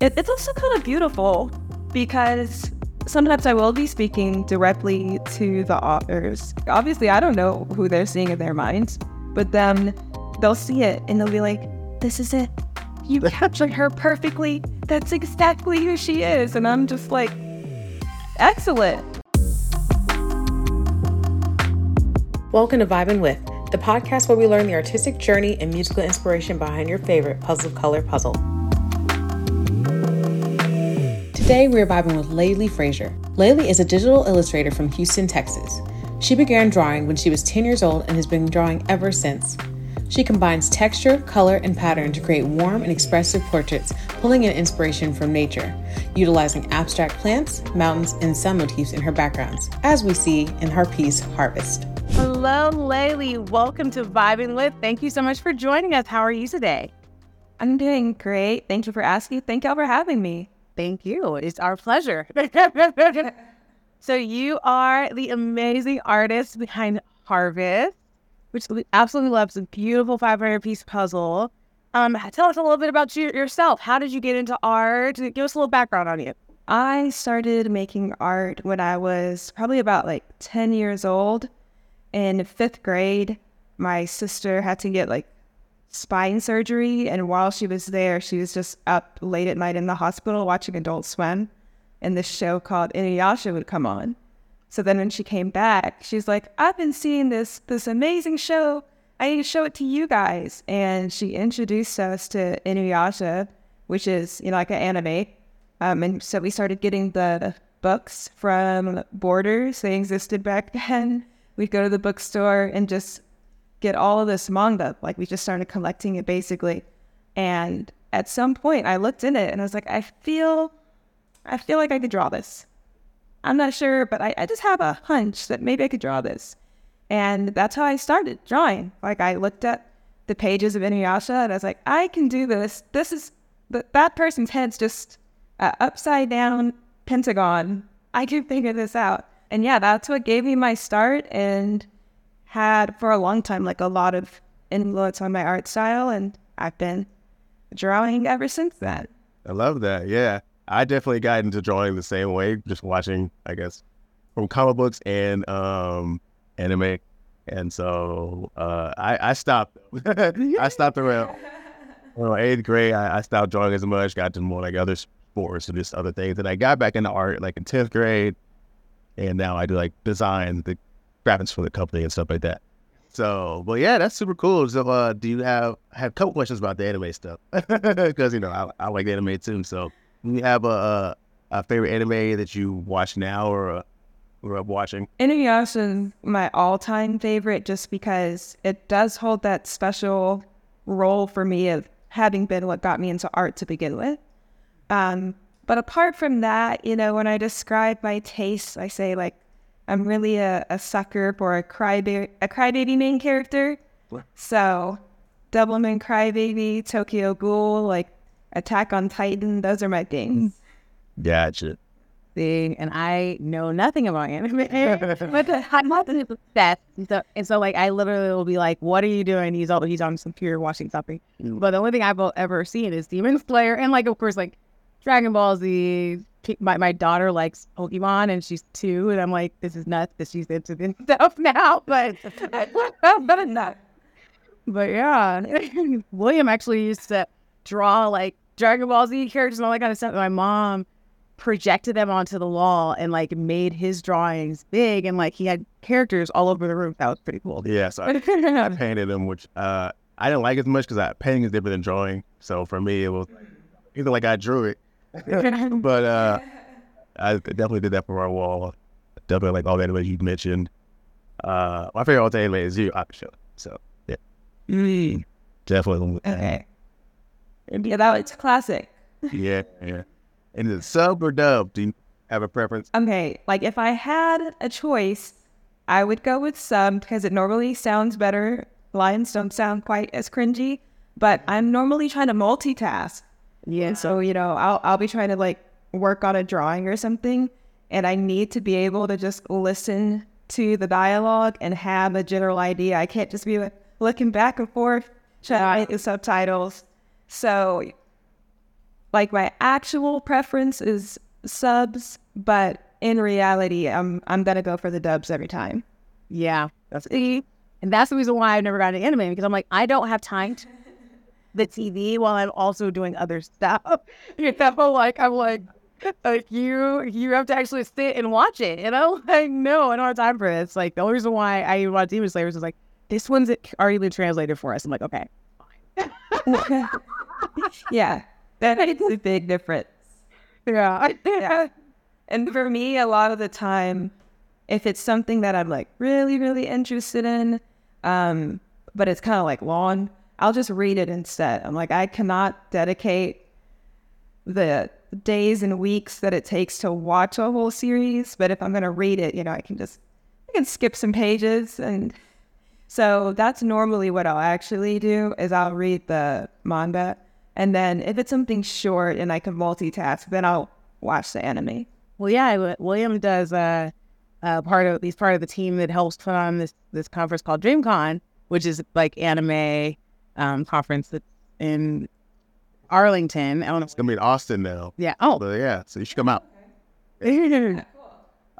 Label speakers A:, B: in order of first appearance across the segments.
A: it, it's also kind of beautiful because sometimes I will be speaking directly to the authors. Obviously, I don't know who they're seeing in their minds, but then they'll see it and they'll be like, this is it. You captured her perfectly. That's exactly who she is. And I'm just like, excellent.
B: Welcome to Vibin' With, the podcast where we learn the artistic journey and musical inspiration behind your favorite puzzle color puzzle. Today we're vibing with Laylie Frazier. Laylie is a digital illustrator from Houston, Texas. She began drawing when she was 10 years old and has been drawing ever since. She combines texture, color, and pattern to create warm and expressive portraits, pulling in inspiration from nature, utilizing abstract plants, mountains, and sun motifs in her backgrounds, as we see in her piece Harvest.
C: Hello, Laylie. Welcome to Vibing With. Thank you so much for joining us. How are you today?
A: I'm doing great. Thank you for asking. Thank y'all for having me.
C: Thank you. It's our pleasure. so, you are the amazing artist behind Harvest, which we absolutely love. It's a beautiful 500 piece puzzle. Um, tell us a little bit about you, yourself. How did you get into art? Give us a little background on you.
A: I started making art when I was probably about like 10 years old. In fifth grade, my sister had to get like spine surgery. And while she was there, she was just up late at night in the hospital watching Adult Swim. And this show called Inuyasha would come on. So then when she came back, she's like, I've been seeing this this amazing show. I need to show it to you guys. And she introduced us to Inuyasha, which is, you know, like an anime. Um, and so we started getting the books from Borders. They existed back then. We'd go to the bookstore and just get all of this manga. Like we just started collecting it basically. And at some point I looked in it and I was like, I feel I feel like I could draw this. I'm not sure, but I, I just have a hunch that maybe I could draw this. And that's how I started drawing. Like I looked at the pages of Inuyasha and I was like, I can do this. This is that that person's head's just upside down pentagon. I can figure this out. And yeah, that's what gave me my start and had for a long time like a lot of influence on my art style and I've been drawing ever since then.
D: I love that. Yeah. I definitely got into drawing the same way, just watching, I guess, from comic books and um anime. And so uh I, I stopped I stopped around well, eighth grade, I, I, stopped drawing as much, got to more like other sports and just other things. And I got back into art like in tenth grade, and now I do like design, the graphics for the company and stuff like that. So, well, yeah, that's super cool. So, uh, do you have have a couple questions about the anime stuff because you know I, I like anime too. So, do you have a, a, favorite anime that you watch now or uh, grew up watching?
A: Inuyasha is my all-time favorite, just because it does hold that special role for me of having been what got me into art to begin with. Um, but apart from that, you know, when I describe my tastes, I say like I'm really a, a sucker for a crybaby, a crybaby main character. What? So, Devilman Crybaby, Tokyo Ghoul, like Attack on Titan, those are my things.
D: Gotcha.
C: Thing, and I know nothing about anime, but I'm not obsessed. So, and so, like, I literally will be like, "What are you doing?" He's all he's on some computer watching something. Mm. But the only thing I've ever seen is Demon Slayer, and like, of course, like Dragon Ball Z, my, my daughter likes Pokemon and she's two, and I'm like, this is nuts that she's into this stuff now, but better not. But yeah, William actually used to draw like Dragon Ball Z characters and all that kind of stuff. My mom projected them onto the wall and like made his drawings big, and like he had characters all over the room. That was pretty cool.
D: Yeah, so I, I painted them, which uh, I didn't like as much because painting is different than drawing. So for me, it was either like I drew it but uh, I definitely did that for our wall. Definitely like all the animes you mentioned. Uh, my favorite anime is Yu Hakusho. So yeah, mm. definitely.
A: Okay. Yeah, that was classic.
D: yeah, yeah. And is it sub or dub? Do you have a preference?
A: Okay, like if I had a choice, I would go with sub because it normally sounds better. Lines don't sound quite as cringy, but I'm normally trying to multitask. Yeah. So, you know, I'll I'll be trying to like work on a drawing or something and I need to be able to just listen to the dialogue and have a general idea. I can't just be like looking back and forth trying to the subtitles. So like my actual preference is subs, but in reality, I'm I'm gonna go for the dubs every time.
C: Yeah, that's it, and that's the reason why I've never gotten an anime because I'm like I don't have time to the TV while I'm also doing other stuff. You know, like I'm like like you you have to actually sit and watch it. You know, like no, I don't have time for this. Like the only reason why I even watch Demon Slayers is like this one's already been translated for us. I'm like okay, fine.
A: yeah, that makes a big difference.
C: Yeah.
A: yeah. And for me, a lot of the time, if it's something that I'm like really, really interested in, um, but it's kind of like long, I'll just read it instead. I'm like, I cannot dedicate the days and weeks that it takes to watch a whole series, but if I'm going to read it, you know, I can just I can skip some pages and so that's normally what I'll actually do is I'll read the manga and then if it's something short and I can multitask, then I'll watch the anime.
C: Well, yeah, William does uh, uh, part of he's part of the team that helps put on this this conference called DreamCon, which is like anime um, conference that's in Arlington. I don't know.
D: It's gonna be in Austin now.
C: Yeah. Oh,
D: but yeah. So you should come out. I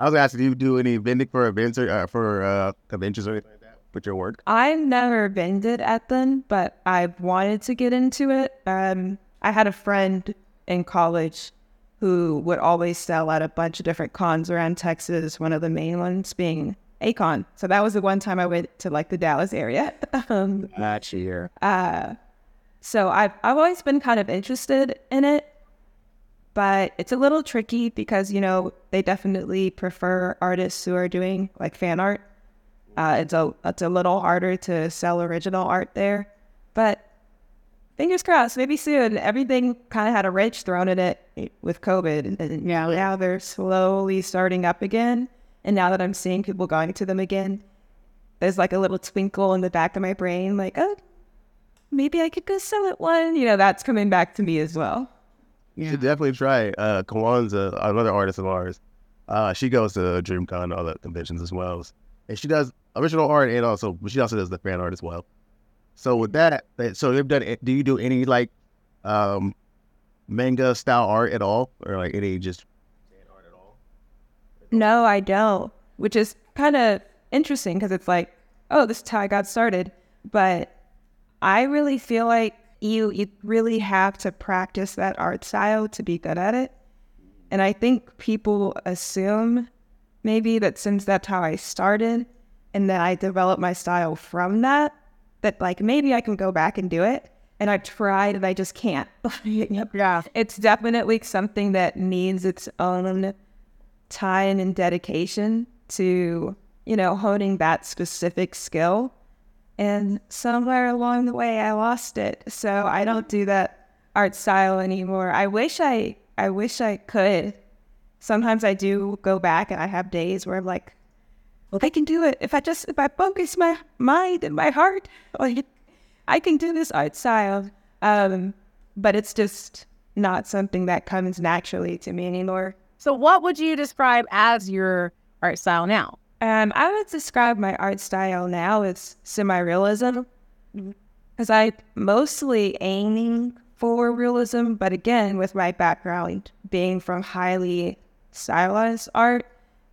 D: was asking, do you do any vending for events or uh, for uh, conventions or anything like that with your work?
A: I've never vended at them, but I've wanted to get into it. Um, I had a friend in college who would always sell at a bunch of different cons around Texas, one of the main ones being A-Kon. So that was the one time I went to like the Dallas area.
D: um, year.
A: Uh, so I've, I've always been kind of interested in it, but it's a little tricky because, you know, they definitely prefer artists who are doing like fan art. Uh, it's a it's a little harder to sell original art there, but fingers crossed, maybe soon. Everything kind of had a wrench thrown in it with COVID, and yeah, now they're slowly starting up again. And now that I'm seeing people going to them again, there's like a little twinkle in the back of my brain, like, oh, maybe I could go sell it one. You know, that's coming back to me as well.
D: You should definitely try. Uh, Kawan's another artist of ours. Uh, she goes to DreamCon and all the conventions as well, and she does original art and also, but she also does the fan art as well. So with that, so you've done. Do you do any like um, manga style art at all, or like any just art at all?
A: No, I don't. Which is kind of interesting because it's like, oh, this is how I got started. But I really feel like you you really have to practice that art style to be good at it. And I think people assume maybe that since that's how I started and that I developed my style from that, that like maybe I can go back and do it. And I tried and I just can't.
C: yeah.
A: It's definitely something that needs its own time and dedication to, you know, honing that specific skill and somewhere along the way I lost it. So I don't do that art style anymore. I wish I I wish I could. Sometimes I do go back and I have days where I'm like, well, I can do it. If I just if I focus my mind and my heart, like I can do this art style. Um, but it's just not something that comes naturally to me anymore.
C: So what would you describe as your art style now?
A: Um, I would describe my art style now as semi-realism, because I mostly aiming for realism, but again, with my background being from highly stylized art,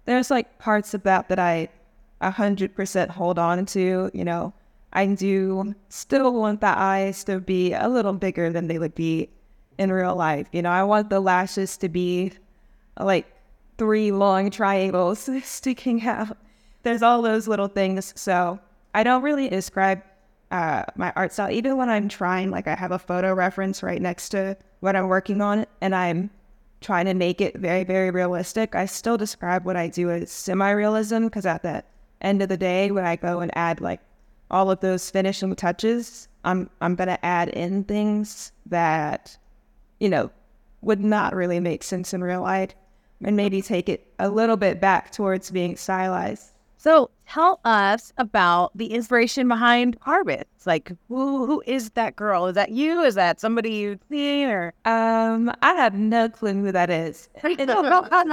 A: there's like parts of that that I a hundred percent hold on to. You know, I do still want the eyes to be a little bigger than they would be in real life. You know, I want the lashes to be like three long triangles sticking out. There's all those little things. So I don't really describe uh, my art style, even when I'm trying, like I have a photo reference right next to what I'm working on and I'm trying to make it very, very realistic. I still describe what I do as semi realism because at the end of the day, when I go and add like all of those finishing touches, I'm I'm gonna add in things that, you know, would not really make sense in real life and maybe take it a little bit back towards being stylized.
C: So tell us about the inspiration behind Harvest. Like who who is that girl? Is that you? Is that somebody you've seen or
A: um I have no clue who that is. in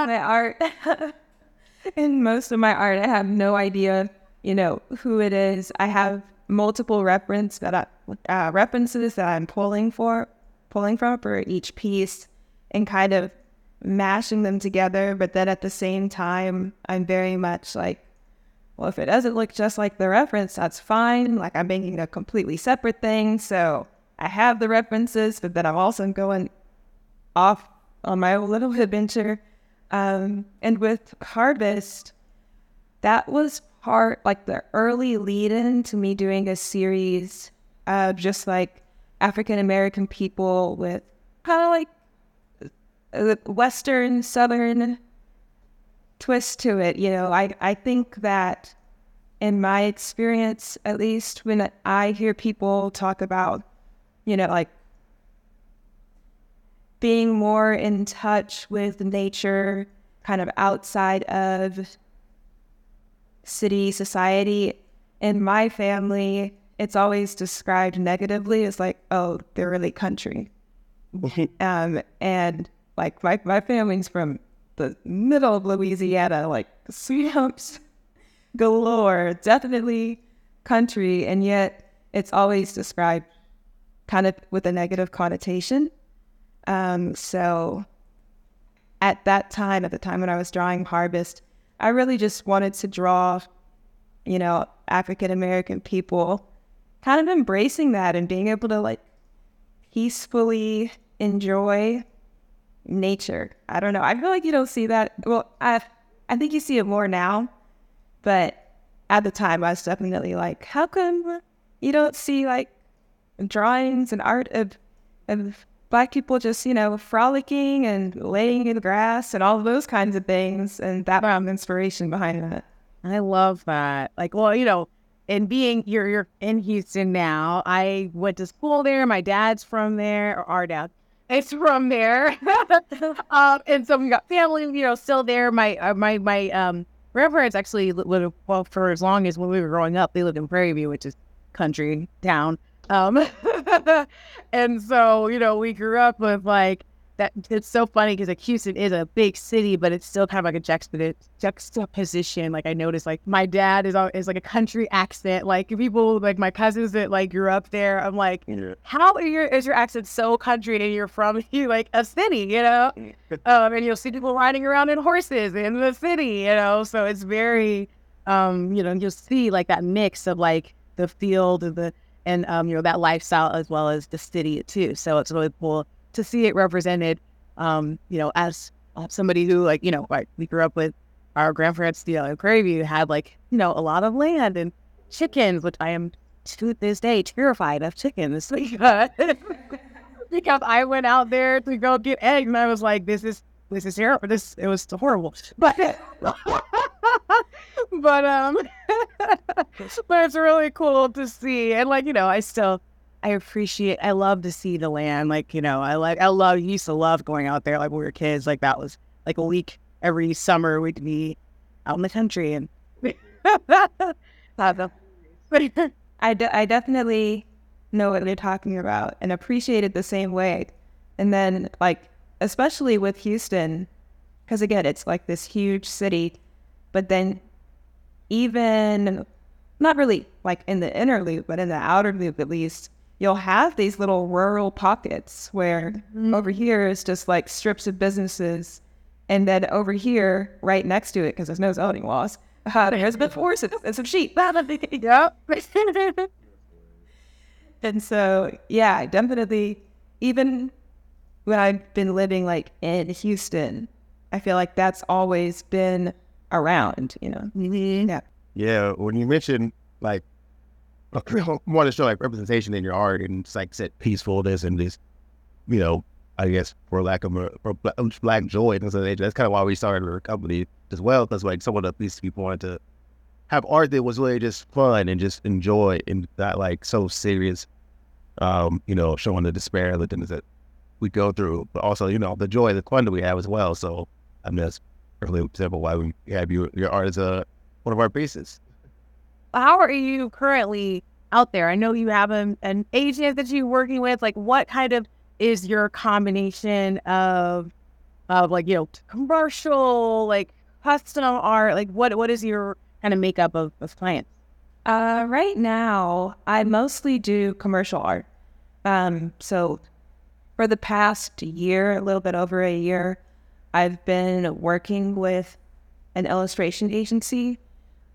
A: my art. in most of my art I have no idea, you know, who it is. I have multiple reference that I, uh, references that I'm pulling for pulling from for each piece and kind of mashing them together. But then at the same time, I'm very much like, well, if it doesn't look just like the reference, that's fine. Like I'm making a completely separate thing. So I have the references, but then I'm also going off on my own little adventure. Um, and with Harvest, that was part like the early lead in to me doing a series of just like African American people with kind of like Western, Southern twist to it. You know, I, I think that in my experience, at least when I hear people talk about, you know, like being more in touch with nature, kind of outside of city society, in my family, it's always described negatively as like, oh, they're really country. um, and like my, my family's from the middle of Louisiana, like swamps galore, definitely country, and yet it's always described kind of with a negative connotation. Um, so at that time, at the time when I was drawing Harvest, I really just wanted to draw, you know, African American people kind of embracing that and being able to like peacefully enjoy nature. I don't know. I feel like you don't see that. Well, I I think you see it more now, but at the time I was definitely like, how come you don't see like drawings and art of of black people just you know frolicking and laying in the grass and all those kinds of things, and that found inspiration behind that.
C: I love that. Like, well, you know, and being you're you're in Houston now. I went to school there. My dad's from there, or our dad it's from there. um, and so we got family, you know, still there. My uh, my my um grandparents actually lived well for as long as when we were growing up. They lived in Prairie View, which is country town. Um, and so you know, we grew up with like that it's so funny because like Houston is a big city, but it's still kind of like a juxtap- juxtaposition. Like I noticed, like my dad is is like a country accent. Like people, like my cousins that like grew up there, I'm like, yeah. how your, is your accent so country and you're from like a city, you know? um, and you'll see people riding around in horses in the city, you know. So it's very, um, you know, you'll see like that mix of like the field and the and um, you know that lifestyle as well as the city too. So it's really cool to see it represented, um, you know, as uh, somebody who like, you know, like we grew up with our grandparents, you know, in Prairie View had like, you know, a lot of land and chickens, which I am to this day terrified of chickens because, because I went out there to go get eggs and I was like, this is this is terrible. This it was horrible, but but um, but it's really cool to see and like you know I still I appreciate, I love to see the land. Like, you know, I like, I love, used to love going out there like when we were kids. Like, that was like a week every summer we'd be out in the country. And
A: I, de- I definitely know what you're talking about and appreciate it the same way. And then, like, especially with Houston, because again, it's like this huge city, but then even not really like in the inner loop, but in the outer loop at least, you'll have these little rural pockets where mm-hmm. over here is just like strips of businesses. And then over here, right next to it, because there's no zoning laws, uh, there's a bit of horses and some sheep. yep. and so, yeah, definitely, even when I've been living like in Houston, I feel like that's always been around, you know?
D: Mm-hmm. Yeah. Yeah. When you mentioned like want to show like representation in your art and like said peacefulness and this, you know, I guess for lack of a for black joy that's kind of why we started our company as well because like some of the these people wanted to have art that was really just fun and just enjoy and not like so serious, um, you know, showing the despair of the things that we go through, but also you know the joy, the fun that we have as well. So I mean that's really simple why we have you your art as a one of our pieces
C: how are you currently out there? I know you have an, an agent that you're working with. Like, what kind of is your combination of, of like you know, commercial, like custom art? Like, what what is your kind of makeup of, of clients?
A: Uh, right now, I mostly do commercial art. Um, so for the past year, a little bit over a year, I've been working with an illustration agency,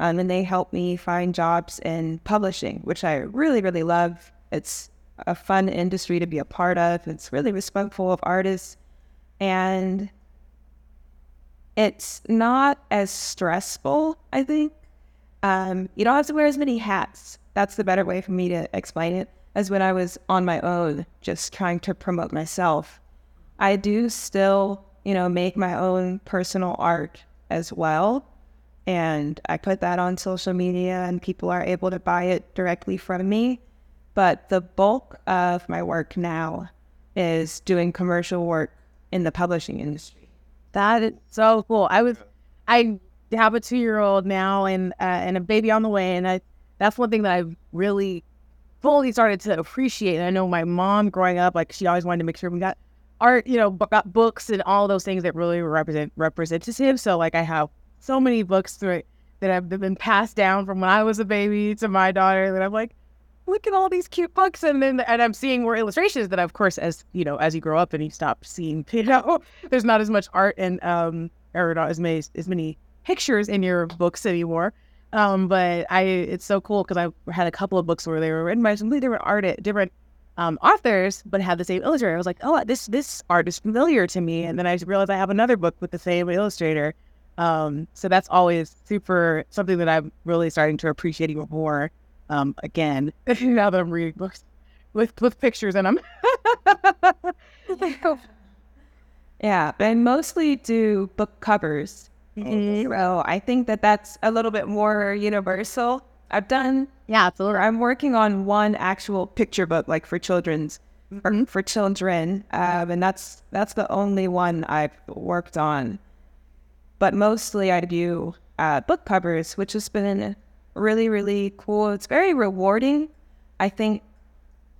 A: um, and they help me find jobs in publishing, which I really, really love. It's a fun industry to be a part of. It's really respectful of artists, and it's not as stressful. I think um, you don't have to wear as many hats. That's the better way for me to explain it. As when I was on my own, just trying to promote myself. I do still, you know, make my own personal art as well. And I put that on social media, and people are able to buy it directly from me. But the bulk of my work now is doing commercial work in the publishing industry.
C: That is so cool. I was, I have a two year old now and uh, and a baby on the way, and I that's one thing that I've really fully started to appreciate. And I know my mom growing up, like she always wanted to make sure we got art, you know, got books and all those things that really represent representative. So like I have so many books through that have been passed down from when I was a baby to my daughter that I'm like, look at all these cute books and then and I'm seeing more illustrations that of course as you know, as you grow up and you stop seeing, you know, there's not as much art and um or not as many as many pictures in your books anymore. Um, but I it's so cool because I had a couple of books where they were written by completely different art different um, authors, but had the same illustrator. I was like, oh, this this art is familiar to me, and then I realized I have another book with the same illustrator. Um, so that's always super something that I'm really starting to appreciate even more. Um, again, now that I'm reading books with with pictures in them.
A: yeah, I mostly do book covers Mm-hmm. So I think that that's a little bit more universal. I've done,
C: yeah, absolutely.
A: I'm working on one actual picture book, like for children's, mm-hmm. for children, um, and that's that's the only one I've worked on. But mostly I do uh, book covers, which has been really, really cool. It's very rewarding. I think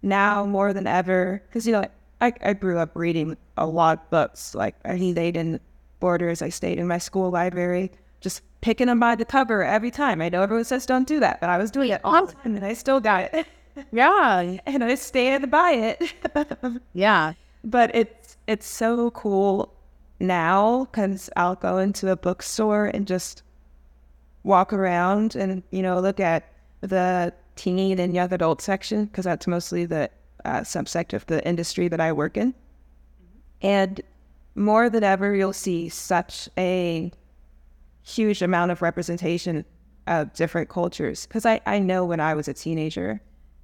A: now more than ever, because you know I, I grew up reading a lot of books. Like I stayed in Borders. I stayed in my school library, just picking them by the cover every time. I know everyone says don't do that, but I was doing it all the time and I still got it.
C: Yeah.
A: and I stand by it.
C: yeah.
A: But it's it's so cool now because I'll go into a bookstore and just walk around and, you know, look at the teen and young adult section because that's mostly the uh, subsect of the industry that I work in. And more than ever, you'll see such a huge amount of representation of different cultures. Because I, I know when I was a teenager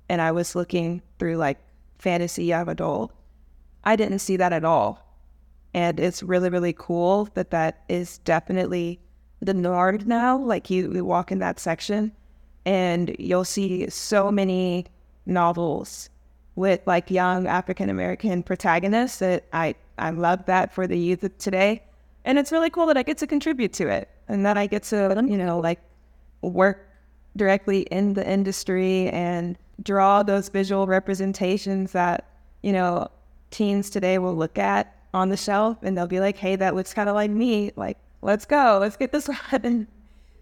A: and I was looking through like fantasy young adult, I didn't see that at all. And it's really, really cool that that is definitely the norm now. Like you, you walk in that section and you'll see so many novels with like young African American protagonists that I I love that for the youth of today. And it's really cool that I get to contribute to it and that I get to, you know, like work directly in the industry and draw those visual representations that, you know, teens today will look at on the shelf and they'll be like, hey, that looks kind of like me. Like, let's go, let's get this one.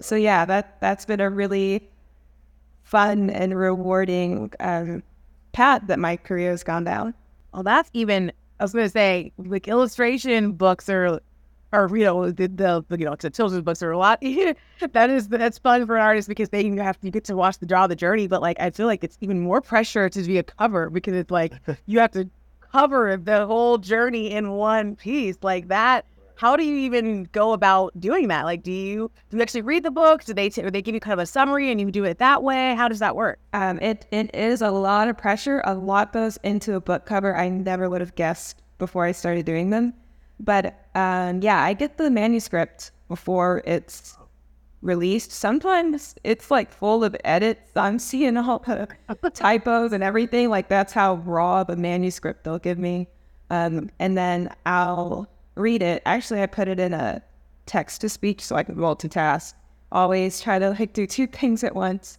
A: so yeah, that that's been a really fun and rewarding um, path that my career has gone down.
C: Well, that's even I was going to say, like illustration books are, are you know, the, the you know, the children's books are a lot. that is that's fun for an artist because they you have to, you get to watch the draw the journey. But like, I feel like it's even more pressure to be a cover because it's like you have to cover the whole journey in one piece like that. How do you even go about doing that? Like, do you do you actually read the book? Do they t- they give you kind of a summary and you do it that way? How does that work?
A: Um, it it is a lot of pressure. A lot goes into a book cover. I never would have guessed before I started doing them. But um, yeah, I get the manuscript before it's released. Sometimes it's like full of edits. I'm seeing all the typos and everything. Like that's how raw of a manuscript they'll give me. Um, and then I'll read it. Actually, I put it in a text to speech so I can multitask. Always try to like do two things at once.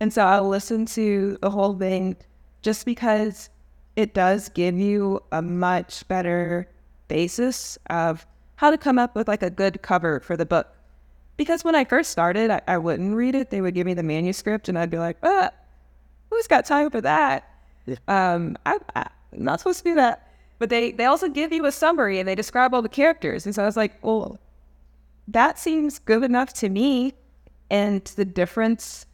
A: And so I'll listen to the whole thing just because it does give you a much better basis of how to come up with like a good cover for the book. Because when I first started, I, I wouldn't read it. They would give me the manuscript and I'd be like, ah, who's got time for that? Um, I, am not supposed to do that. but they they also give you a summary and they describe all the characters. And so I was like, well, that seems good enough to me. And the difference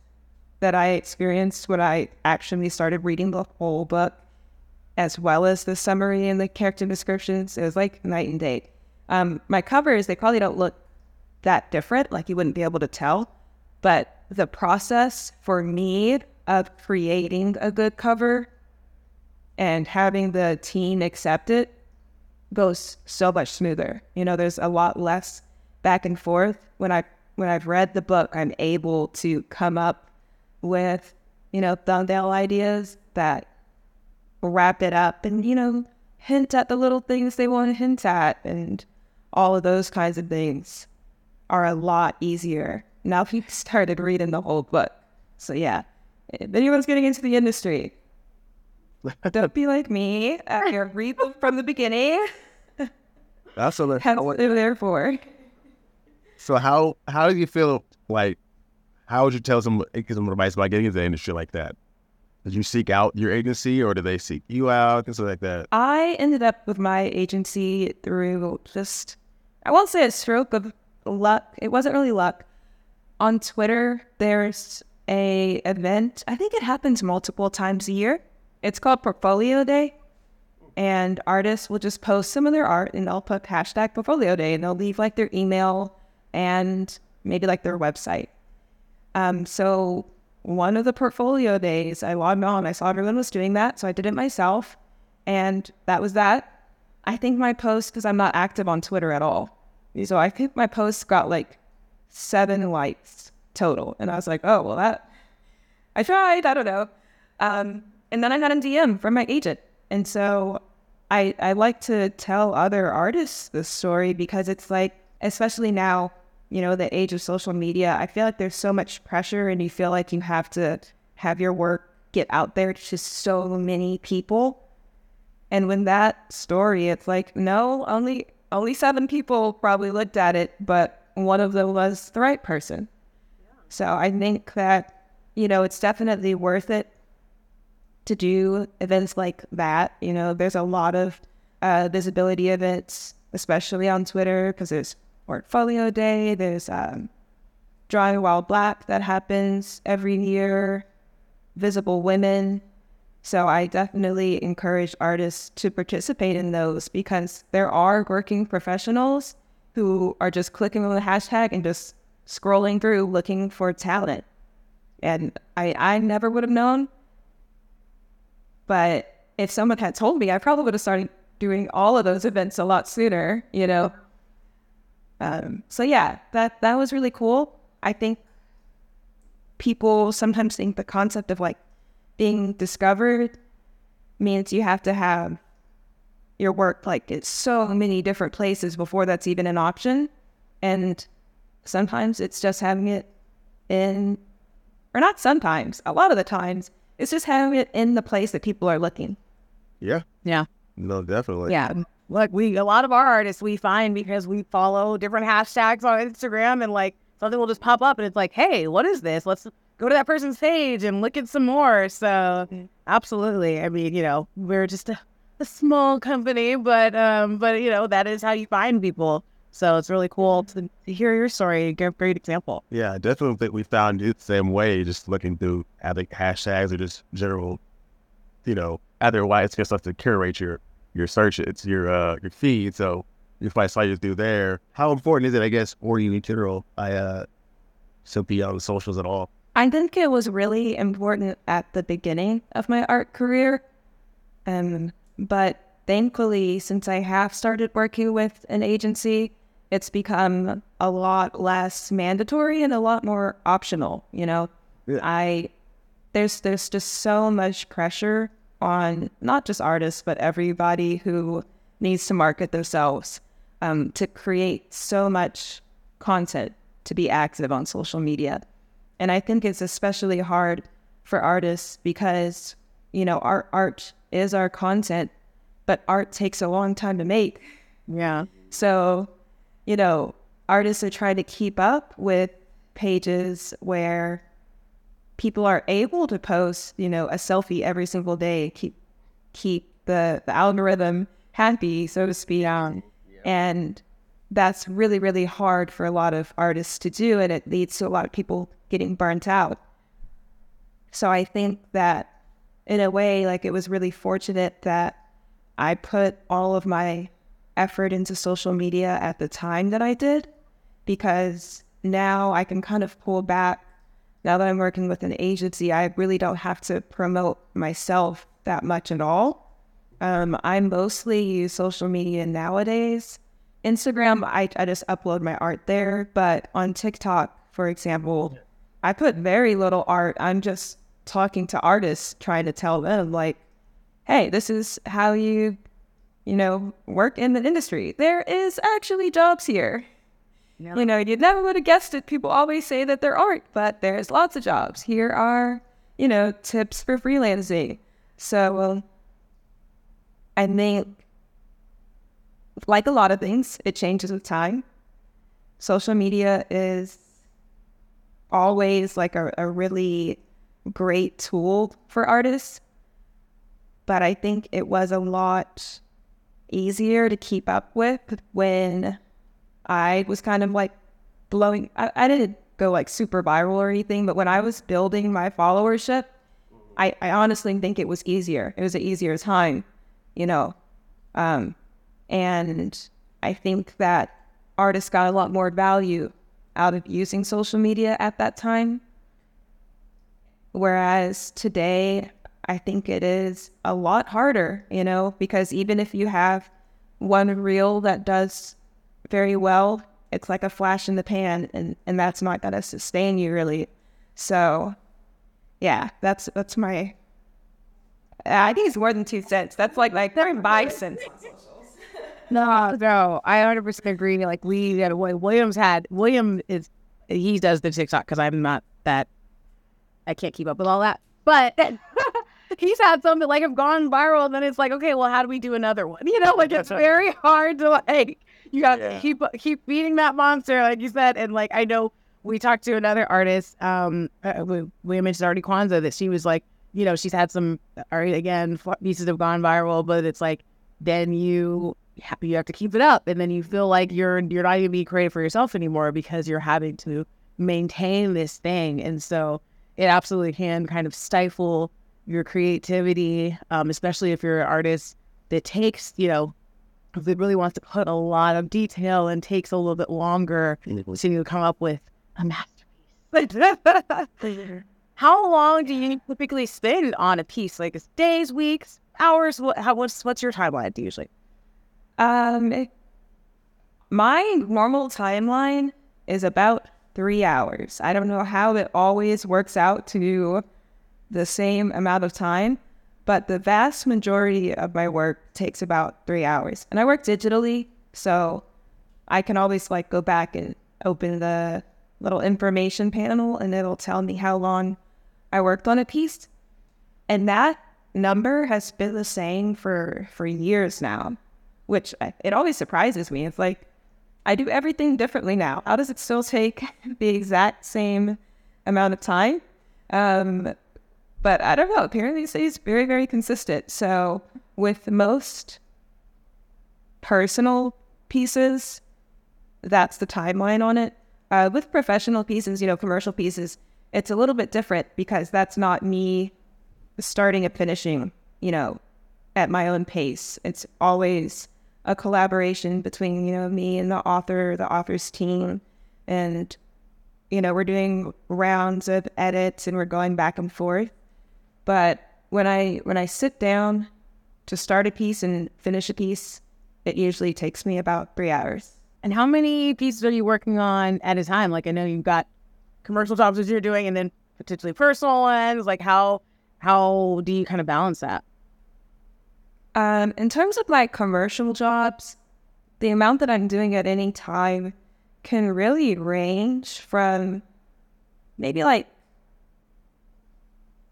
A: that I experienced when I actually started reading the whole book, as well as the summary and the character descriptions, it was like night and day. Um, my covers, they probably don't look that different, like you wouldn't be able to tell. But the process for me of creating a good cover and having the team accept it goes so much smoother. You know, there's a lot less back and forth. When I when I've read the book, I'm able to come up with, you know, thumbnail ideas that wrap it up and, you know, hint at the little things they want to hint at and all of those kinds of things are a lot easier now he started reading the whole book. So yeah, if anyone's getting into the industry, don't be like me. Uh, read them from the beginning.
D: That's what
A: they're there for.
D: So how how do you feel like? How would you tell some give some advice about getting into the industry like that? Did you seek out your agency or did they seek you out? Things like that.
A: I ended up with my agency through just I won't say a stroke of luck. It wasn't really luck on Twitter, there's a event. I think it happens multiple times a year. It's called Portfolio Day. And artists will just post some of their art and they'll put hashtag portfolio day and they'll leave like their email and maybe like their website. Um, so one of the portfolio days I logged on, I saw everyone was doing that. So I did it myself. And that was that. I think my post, because I'm not active on Twitter at all. So I think my post got like seven likes total. And I was like, oh, well, that, I tried, I don't know. Um, and then I got a DM from my agent. And so I, I like to tell other artists this story because it's like, especially now, you know, the age of social media, I feel like there's so much pressure and you feel like you have to have your work get out there to so many people. And when that story, it's like, no, only only seven people probably looked at it, but one of them was the right person. So I think that, you know, it's definitely worth it to do events like that. You know, there's a lot of uh, visibility events, especially on Twitter, because there's Portfolio Day, there's um, Drawing While Black that happens every year, Visible Women. So I definitely encourage artists to participate in those because there are working professionals who are just clicking on the hashtag and just scrolling through looking for talent. And I, I never would have known. But if someone had told me, I probably would have started doing all of those events a lot sooner, you know. Um, so yeah, that that was really cool. I think people sometimes think the concept of like being discovered means you have to have your work like in so many different places before that's even an option. And sometimes it's just having it in, or not sometimes, a lot of the times, it's just having it in the place that people are looking.
D: Yeah.
C: Yeah.
D: No, definitely.
C: Yeah. Look, we a lot of our artists we find because we follow different hashtags on Instagram and like something will just pop up and it's like, hey, what is this? Let's go to that person's page and look at some more. So mm-hmm. absolutely. I mean, you know, we're just a a small company, but um, but you know that is how you find people. So it's really cool to, to hear your story. Give a great example.
D: Yeah, definitely think we found it the same way, just looking through other hashtags or just general, you know, otherwise it's just have to curate your your search, it's your uh your feed. So if I saw you through there, how important is it, I guess, or you in general, I uh simply on the socials at all?
A: I think it was really important at the beginning of my art career. Um, but thankfully, since I have started working with an agency, it's become a lot less mandatory and a lot more optional. You know, yeah. I there's there's just so much pressure on not just artists but everybody who needs to market themselves um, to create so much content to be active on social media, and I think it's especially hard for artists because you know our art is our content, but art takes a long time to make.
C: Yeah.
A: So, you know, artists are trying to keep up with pages where people are able to post, you know, a selfie every single day, keep keep the, the algorithm happy, so to speak. Um and that's really, really hard for a lot of artists to do. And it leads to a lot of people getting burnt out. So I think that in a way, like it was really fortunate that I put all of my effort into social media at the time that I did, because now I can kind of pull back. Now that I'm working with an agency, I really don't have to promote myself that much at all. Um, I mostly use social media nowadays. Instagram, I, I just upload my art there, but on TikTok, for example, I put very little art. I'm just talking to artists, trying to tell them, like, hey, this is how you, you know, work in the industry. There is actually jobs here. You know, you never would have guessed it. People always say that there aren't, but there's lots of jobs. Here are, you know, tips for freelancing. So um, I think, like a lot of things, it changes with time. Social media is always like a, a really great tool for artists, but I think it was a lot easier to keep up with when I was kind of like blowing. I, I didn't go like super viral or anything, but when I was building my followership, I, I honestly think it was easier. It was an easier time, you know. Um, and I think that artists got a lot more value out of using social media at that time. Whereas today, I think it is a lot harder, you know, because even if you have one reel that does very well, it's like a flash in the pan and, and that's not gonna sustain you really. So yeah, that's that's my I think it's more than two cents. That's like like they're five cents.
C: No, no, I 100 percent agree. Like we, had, a way Williams had William is he does the TikTok because I'm not that. I can't keep up with all that, but he's had some that like have gone viral, and then it's like, okay, well, how do we do another one? You know, like it's very hard to like you got to
D: Yeah.
C: keep keep feeding that monster, like you said, and like I know we talked to another artist, um, uh, we, we mentioned already Kwanzaa that she was like, you know, she's had some, already again, pieces have gone viral, but it's like then you you have to keep it up, and then you feel like you're you're not even being creative for yourself anymore because you're having to maintain this thing, and so it absolutely can kind of stifle your creativity, um, especially if you're an artist that takes, you know, if it really wants to put a lot of detail and takes a little bit longer to come up with a masterpiece. How long do you typically spend on a piece? Like days, weeks, hours? What? How? What's what's your timeline usually?
A: Um, my normal timeline is about three hours. I don't know how it always works out to the same amount of time, but the vast majority of my work takes about three hours. And I work digitally, so I can always like go back and open the little information panel and it'll tell me how long I worked on a piece. And that number has been the same for for years now, which I- it always surprises me. It's like I do everything differently now. How does it still take the exact same amount of time? Um, but I don't know. Apparently, it stays very, very consistent. So with most personal pieces, that's the timeline on it. Uh, with professional pieces, you know, commercial pieces, it's a little bit different because that's not me starting and finishing, you know, at my own pace. It's always a collaboration between, you know, me and the author, the author's team. And, you know, we're doing rounds of edits and we're going back and forth. But when I when I sit down to start a piece and finish a piece, it usually takes me about three hours.
C: And how many pieces are you working on at a time? Like I know you've got commercial jobs that you're doing, and then potentially personal ones. Like how how do you kind of balance that?
A: Um, in terms of my commercial jobs, the amount that I'm doing at any time can really range from maybe like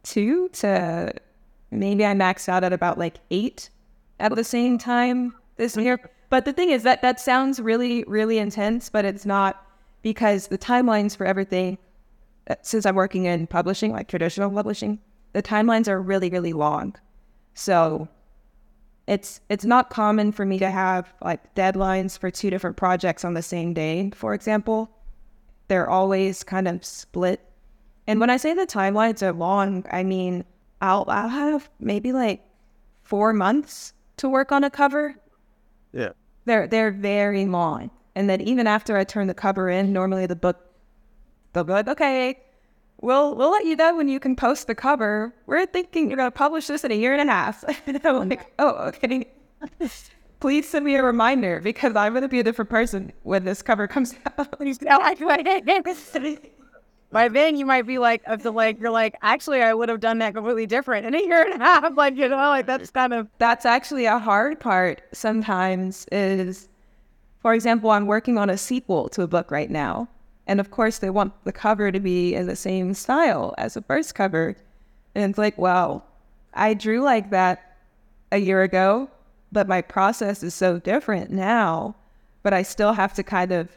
A: two to maybe I maxed out at about like eight at the same time this year. But the thing is that that sounds really, really intense, but it's not because the timelines for everything, uh, since I'm working in publishing, like traditional publishing, the timelines are really, really long. So it's it's not common for me to have like deadlines for two different projects on the same day, for example. They're always kind of split. And when I say the timelines are long, I mean I'll I'll have maybe like four months to work on a cover.
D: Yeah.
A: They're they're very long. And then even after I turn the cover in, normally the book they'll be like, okay, we'll we'll let you know when you can post the cover. We're thinking you're gonna publish this in a year and a half. and I'm like, oh, okay. Please send me a reminder because I'm gonna be a different person when this cover comes out.
C: By then, you might be like, of the like, you're like, actually, I would have done that completely different in a year and a half. Like, you know, like that's kind of
A: That's actually a hard part sometimes is for example, I'm working on a sequel to a book right now. And of course they want the cover to be in the same style as the first cover. And it's like, wow, I drew like that a year ago, but my process is so different now. But I still have to kind of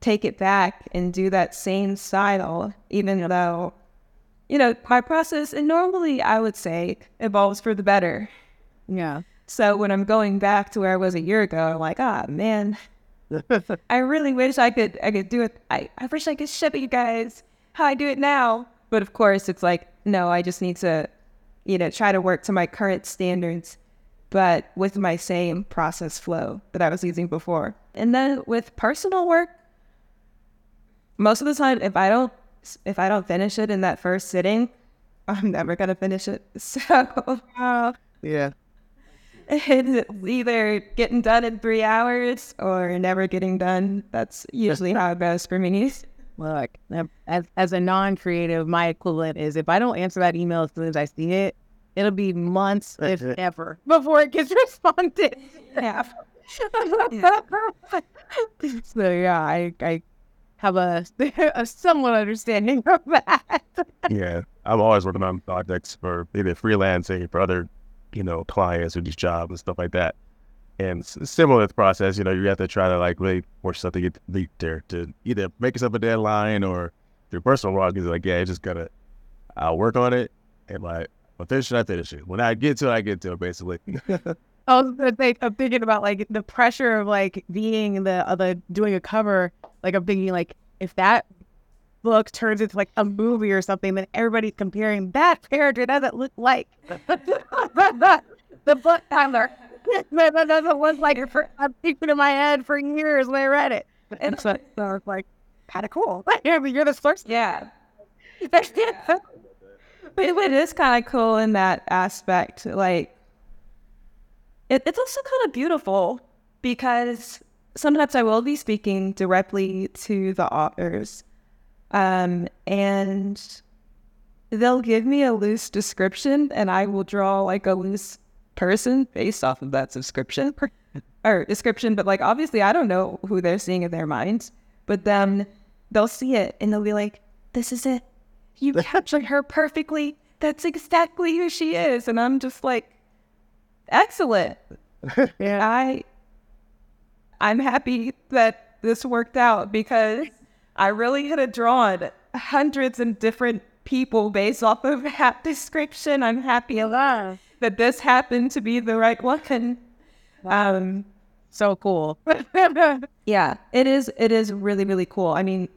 A: take it back and do that same style, even though, you know, my process, and normally I would say evolves for the better.
C: yeah.
A: So when I'm going back to where I was a year ago, I'm like, ah, man, I really wish I could, I could do it. I, I wish I could show you guys how I do it now. But of course, it's like, no, I just need to, you know, try to work to my current standards, but with my same process flow that I was using before. And then with personal work, most of the time, if I don't, if I don't finish it in that first sitting, I'm never gonna finish it. So. Uh,
D: Yeah.
A: It's either getting done in three hours or never getting done. That's usually how it goes for me.
C: Look, as, as a non-creative, my equivalent is if I don't answer that email as soon as I see it, it'll be months, if ever, before it gets responded.
A: Yeah.
C: so yeah, I I have a a somewhat understanding of that.
D: Yeah. I'm always working on projects for either freelancing for other, you know, clients or just jobs and stuff like that. And similar to the process, you know, you have to try to like really force something to get there to either make yourself a deadline or your personal log is like, yeah, I just gotta, I'll work on it and like, finish it, I finish it. When I get to it, I get to it, basically.
C: I was think, I'm thinking about like the pressure of like being the other doing a cover. Like I'm thinking like if that book turns into like a movie or something, then everybody's comparing that character doesn't look like the book Tyler. that doesn't look like it. For, I'm thinking in my head for years when I read it. And so, so it's like kind of cool. You're the- you're the source.
A: Yeah. But it, it is kind of cool in that aspect. Like, it, it's also kind of beautiful because sometimes I will be speaking directly to the authors, um, and they'll give me a loose description, and I will draw like a loose person based off of that subscription or description. But like, obviously, I don't know who they're seeing in their minds, but then they'll see it and they'll be like, "This is it. You captured her perfectly. That's exactly who she is." And I'm just like, "Excellent."
C: Yeah.
A: I I'm happy that this worked out because I really had drawn hundreds of different people based off of that description. I'm happy that this happened to be the right one. Um,
C: So cool.
A: yeah, it is. It is really, really cool. I mean,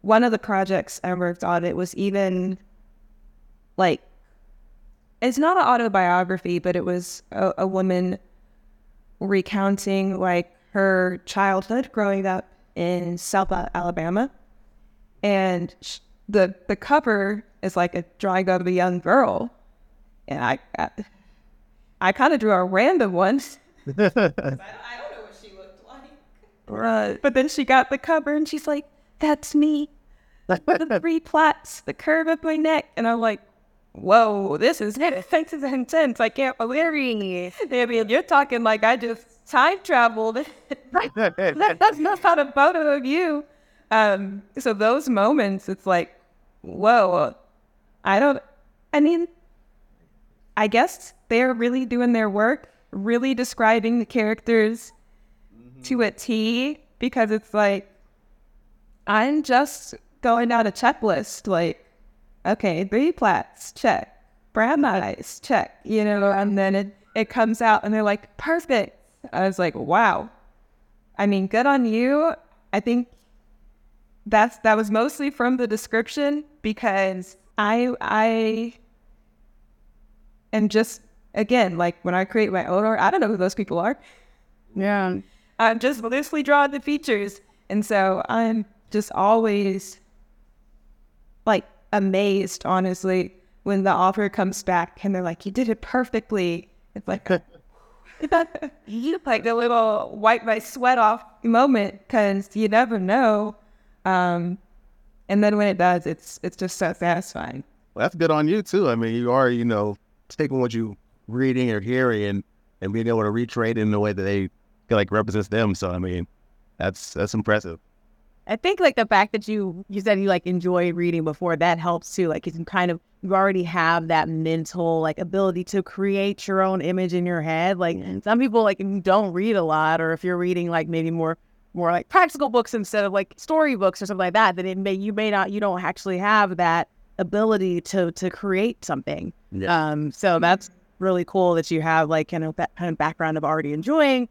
A: one of the projects I worked on, it was even like, it's not an autobiography, but it was a, a woman recounting like her childhood growing up in South Alabama, and the the cover is like a drawing of a young girl, and I I, I kind of drew a random one. I, I, don't know what she looked like. Right. But then she got the cover and she's like, that's me. The three plaits, the curve of my neck. And I'm like, whoa, this is this is intense. I can't believe it. I mean, you're talking like I just time traveled. That's not a photo of you. Um, so those moments, it's like, whoa, I don't, I mean, I guess they're really doing their work, really describing the characters to a T because it's like I'm just going down a checklist. Like, okay, three plats, check. Brown eyes, check. You know, and then it it comes out and they're like, perfect. I was like, wow. I mean, good on you. I think that's that was mostly from the description because I I am just again like when I create my own art, I don't know who those people are.
C: Yeah.
A: I'm just loosely drawing the features, and so I'm just always like amazed, honestly, when the author comes back and they're like, "You did it perfectly." It's like. like the little wipe my sweat off moment because you never know um, and then when it does, it's it's just so satisfying.
D: Well, that's good on you too. I mean, you are you know taking what you reading or hearing and, and being able to retrade it in a way that they feel like represents them. So I mean, that's that's impressive.
C: I think like the fact that you you said you like enjoy reading before that helps too. Like you can kind of you already have that mental like ability to create your own image in your head. Like some people like don't read a lot, or if you're reading like maybe more more like practical books instead of like storybooks or something like that, then it may you may not you don't actually have that ability to to create something.
D: Yeah.
C: Um, so that's really cool that you have like kind of that kind of background of already enjoying,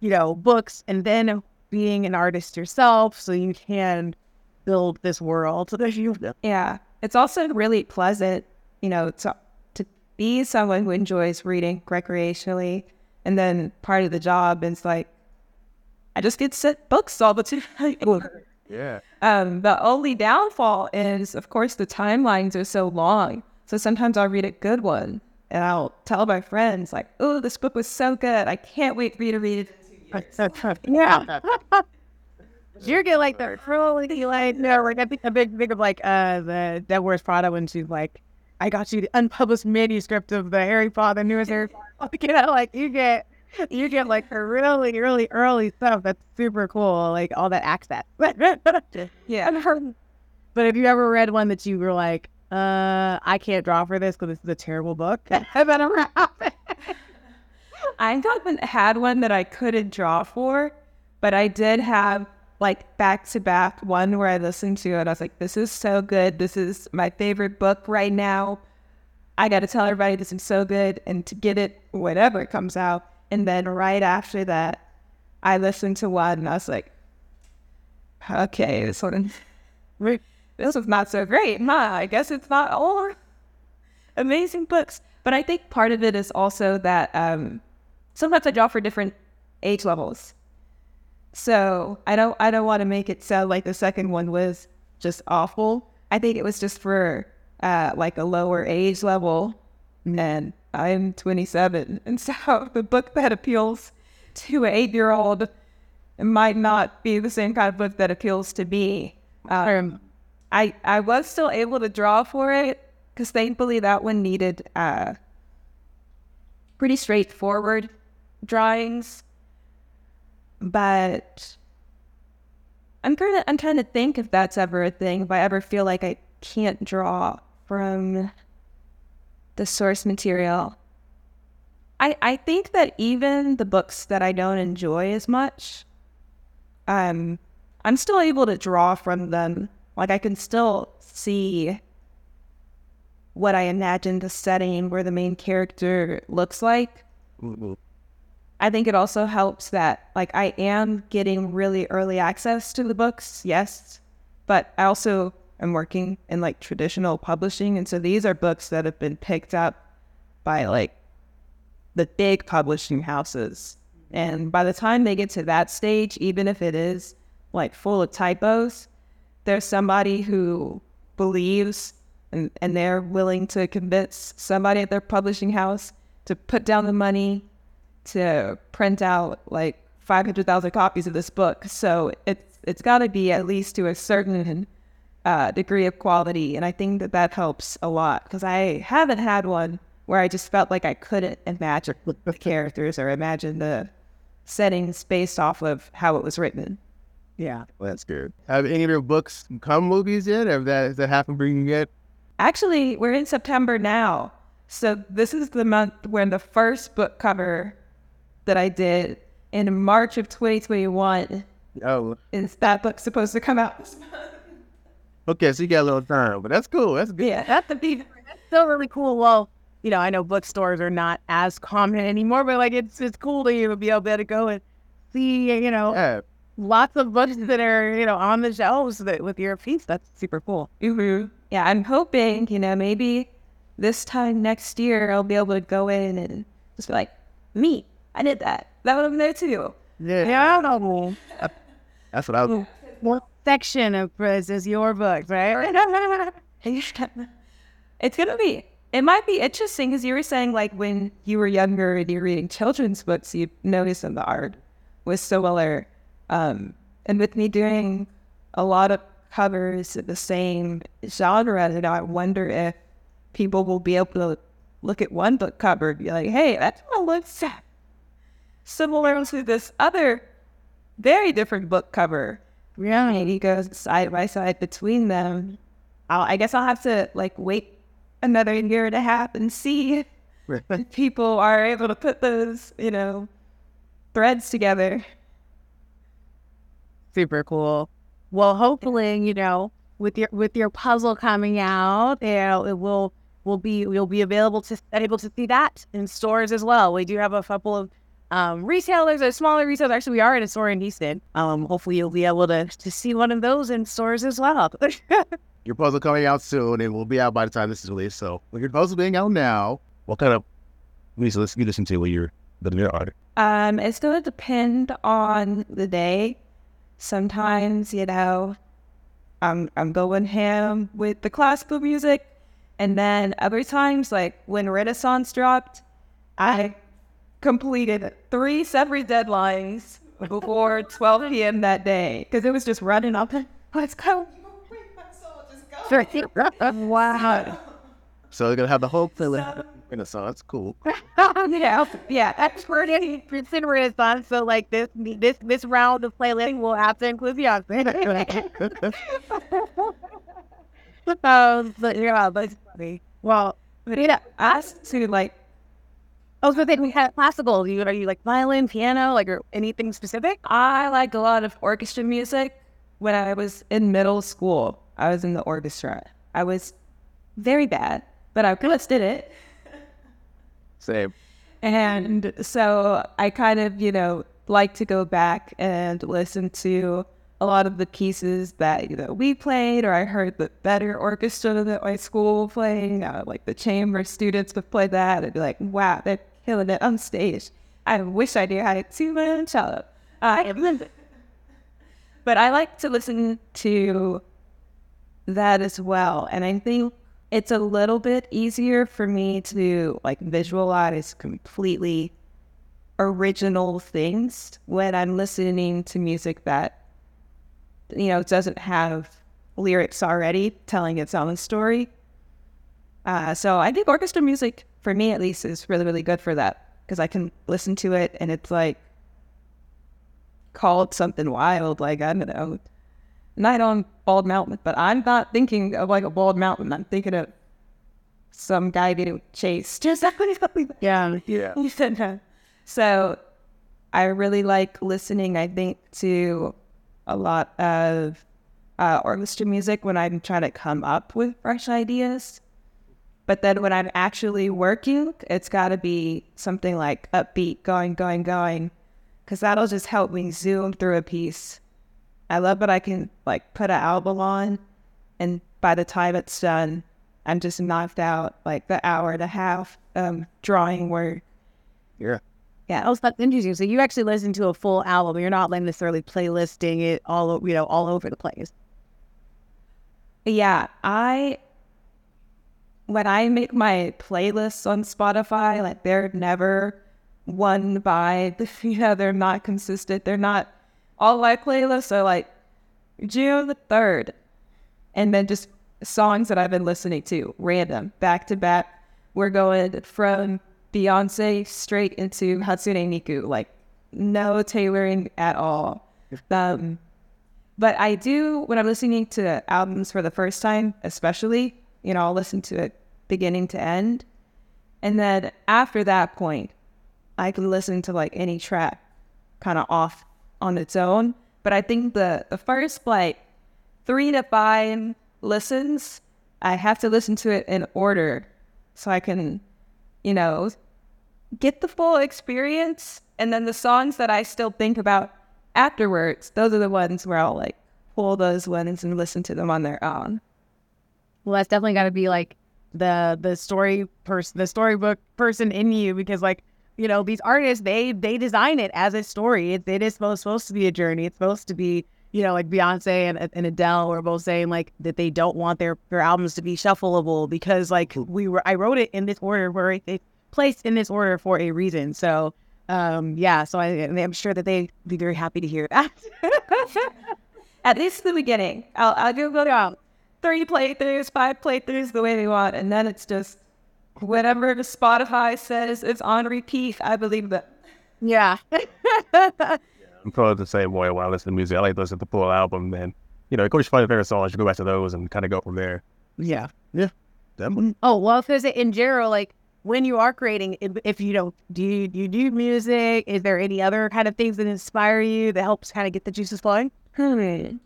C: you know, books and then being an artist yourself, so you can build this world. So that you
A: Yeah, it's also really pleasant, you know, to to be someone who enjoys reading recreationally, and then part of the job is like I just get sent books all the time.
D: Yeah.
A: um, the only downfall is, of course, the timelines are so long. So sometimes I'll read a good one and I'll tell my friends, like, oh, this book was so good. I can't wait for you to read it.
C: yeah. You're getting like the really like no, like I think a big big of like uh the Devil Wears Prada when she's like, I got you the unpublished manuscript of the Harry Potter newest Harry Potter. You know, like you get you get like really, really early stuff that's super cool, like all that access.
A: Yeah.
C: But have you ever read one that you were like, uh, I can't draw for this because this is a terrible book? That ever happened?
A: I haven't had one that I couldn't draw for, but I did have like back to back one where I listened to it. And I was like, this is so good. This is my favorite book right now. I got to tell everybody this is so good and to get it whenever it comes out. And then right after that, I listened to one and I was like, okay, this one, this was not so great. Huh? I guess it's not all amazing books. But I think part of it is also that um, sometimes I draw for different age levels. So I don't I don't want to make it sound like the second one was just awful. I think it was just for uh, like a lower age level. And I'm 27, and so the book that appeals to an eight year old might not be the same kind of book that appeals to me. Um, I I was still able to draw for it because thankfully that one needed uh, pretty straightforward drawings. But I'm kind I'm trying to think if that's ever a thing. If I ever feel like I can't draw from the source material. I I think that even the books that I don't enjoy as much, um, I'm still able to draw from them. Like I can still see what I imagine the setting where the main character looks like.
D: Mhm.
A: I think it also helps that like I am getting really early access to the books, yes, but I also am working in like traditional publishing, and so these are books that have been picked up by like the big publishing houses. And by the time they get to that stage, even if it is like full of typos, there's somebody who believes and, and they're willing to convince somebody at their publishing house to put down the money to print out like 500,000 copies of this book. So it's it's got to be at least to a certain uh, degree of quality, and I think that that helps a lot because I haven't had one where I just felt like I couldn't imagine the characters or imagine the settings based off of how it was written.
C: Yeah.
D: Well, that's good. Have any of your books come movies yet? Have that has that happened for you yet?
A: Actually, we're in September now. So this is the month when the first book cover that I did in March of 2021
D: Oh,
A: is that book supposed to come out this month?
D: Okay. So you got a little time, but that's cool. That's good.
A: Yeah, that's the that's
C: Still really cool. Well, you know, I know bookstores are not as common anymore, but like it's it's cool to even be able to go and see, you know,
D: Yeah.
C: lots of books that are you know on the shelves that with your piece. That's super cool.
A: Mm-hmm. Yeah, I'm hoping, you know, maybe this time next year I'll be able to go in and just be like, me, I did that. That would have been there too.
D: Yeah.
C: Yeah,
D: That's what I was.
C: one section of Priz is your book, right?
A: it's gonna be. It might be interesting because you were saying like when you were younger and you're reading children's books, you noticed that the art was so similar. Um, and with me doing a lot of covers in the same genre, and I wonder if people will be able to look at one book cover and be like, "Hey, that one looks similar to this other very different book cover."
C: Yeah.
A: he goes side by side between them. I'll, I guess I'll have to like wait another year and a half and see if people are able to put those, you know, threads together.
C: super cool. Well, hopefully, you know, with your with your puzzle coming out, you know, it will will be will be available to able to see that in stores as well. We do have a couple of um, retailers or smaller retailers. Actually, we are in a store in Houston. Um, hopefully, you'll be able to to see one of those in stores as well.
D: Your puzzle coming out soon, and we'll be out by the time this is released. So, with your puzzle being out now, what kind of music listen you listen to when you're building your art?
A: Um, it's going to depend on the day. Sometimes, you know, I'm I'm going ham with the classical music, and then other times, like when Renaissance dropped, I completed three separate deadlines before 12 p.m. that day because it was just running up. Let's go.
C: wow.
D: So they're gonna have the whole playlist. Renaissance, cool.
A: yeah, yeah.
C: That's pretty percent Renaissance. So like this this this round of playlisting will have to include Beyonce. um, but yeah, that's funny. Well,
A: But asked to like
C: I was gonna say we had classical. Are you are you like violin, piano, like or anything specific?
A: I like a lot of orchestra music. When I was in middle school, I was in the orchestra. I was very bad, but I just did it.
D: Same.
A: And so I kind of, you know, like to go back and listen to a lot of the pieces that, you know, we played or I heard the better orchestra that my school playing, uh, like the chamber students would play that. I'd be like, wow, they're killing it on stage. I wish I knew how to tune my own cello. Uh, but I like to listen to that as well. And I think it's a little bit easier for me to like visualize completely original things when I'm listening to music that, you know, doesn't have lyrics already telling its own story. Uh, so I think orchestra music, for me at least, is really, really good for that because I can listen to it and it's like called something wild, like I don't know, Night on Bald Mountain. But I'm not thinking of like a bald mountain. I'm thinking of some guy getting chased. Just something like
C: Yeah.
D: Yeah.
A: that. So I really like listening, I think, to a lot of uh, orchestra music when I'm trying to come up with fresh ideas. But then when I'm actually working, it's got to be something like upbeat, going, going, going, because that'll just help me zoom through a piece. I love that I can like put an album on, and by the time it's done, I'm just knocked out like the hour and a half um, drawing work.
D: Yeah.
C: Yeah, oh, that's interesting. So you actually listen to a full album. You're not like necessarily playlisting it all, you know, all over the place.
A: Yeah, I when I make my playlists on Spotify, like they're never one by the you know, they're not consistent. They're not all my playlists are like June the third. And then just songs that I've been listening to, random, back to back. We're going from Beyonce straight into Hatsune Miku, like no tailoring at all. Um, but I do when I'm listening to albums for the first time, especially, you know, I'll listen to it beginning to end. And then after that point, I can listen to like any track kind of off on its own. But I think the, the first like three to five listens, I have to listen to it in order so I can you know, get the full experience. And then the songs that I still think about afterwards, those are the ones where I'll like pull those ones and listen to them on their own.
C: Well, that's definitely got to be like the the story person, the storybook person in you, because like you know these artists, they they design it as a story. It, it is supposed, supposed to be a journey. It's supposed to be you know like Beyonce and, and Adele were both saying like that they don't want their their albums to be shuffleable because like we were I wrote it in this order where it placed in this order for a reason. So um yeah, so I, I'm sure that they'd be very happy to hear that.
A: At least the beginning, I'll I'll go go down three playthroughs, five playthroughs, the way they want, and then it's just whatever the Spotify says is on repeat. I believe that.
C: Yeah.
D: I'm probably the same way when I listen to music. I like to listen to the full album, and you know, of course, you find your favorite songs, you go back to those and kind of go from there.
C: yeah. Yeah.
D: Definitely.
C: Oh well, because in general, like when you are creating, if, if you don't do you, you do music, is there any other kind of things that inspire you that helps kind of get the juices flowing?
A: Hmm.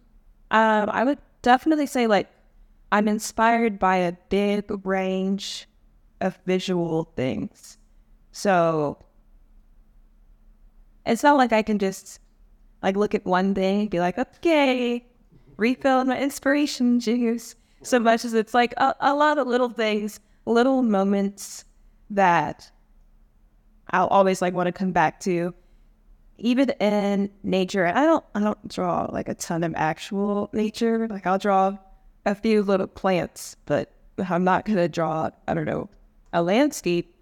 A: Um, I would definitely say like I'm inspired by a big range of visual things. So it's not like I can just like look at one thing and be like, okay, refill my inspiration juice. So much as it's like a, a lot of little things, little moments that I'll always like want to come back to. Even in nature, I don't I don't draw like a ton of actual nature. Like I'll draw a few little plants, but I'm not gonna draw, I don't know, a landscape.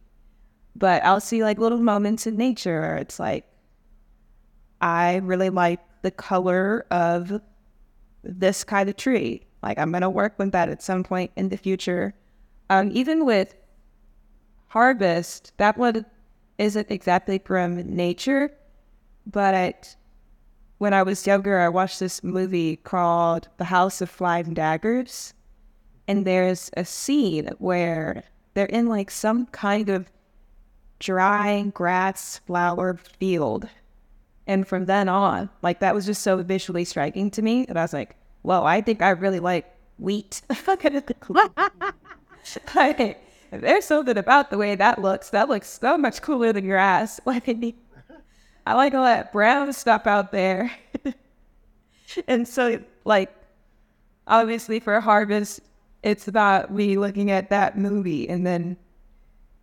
A: But I'll see like little moments in nature where it's like I really like the color of this kind of tree. Like I'm gonna work with that at some point in the future. Um, even with harvest, that one isn't exactly from nature, but when I was younger, I watched this movie called The House of Flying Daggers. And there's a scene where they're in like some kind of dry grass flower field. And from then on, like that was just so visually striking to me And I was like, well, I think I really like wheat. like, there's something about the way that looks. That looks so much cooler than grass. Like, I like all that brown stuff out there. and so, like, obviously for harvest, it's about me looking at that movie and then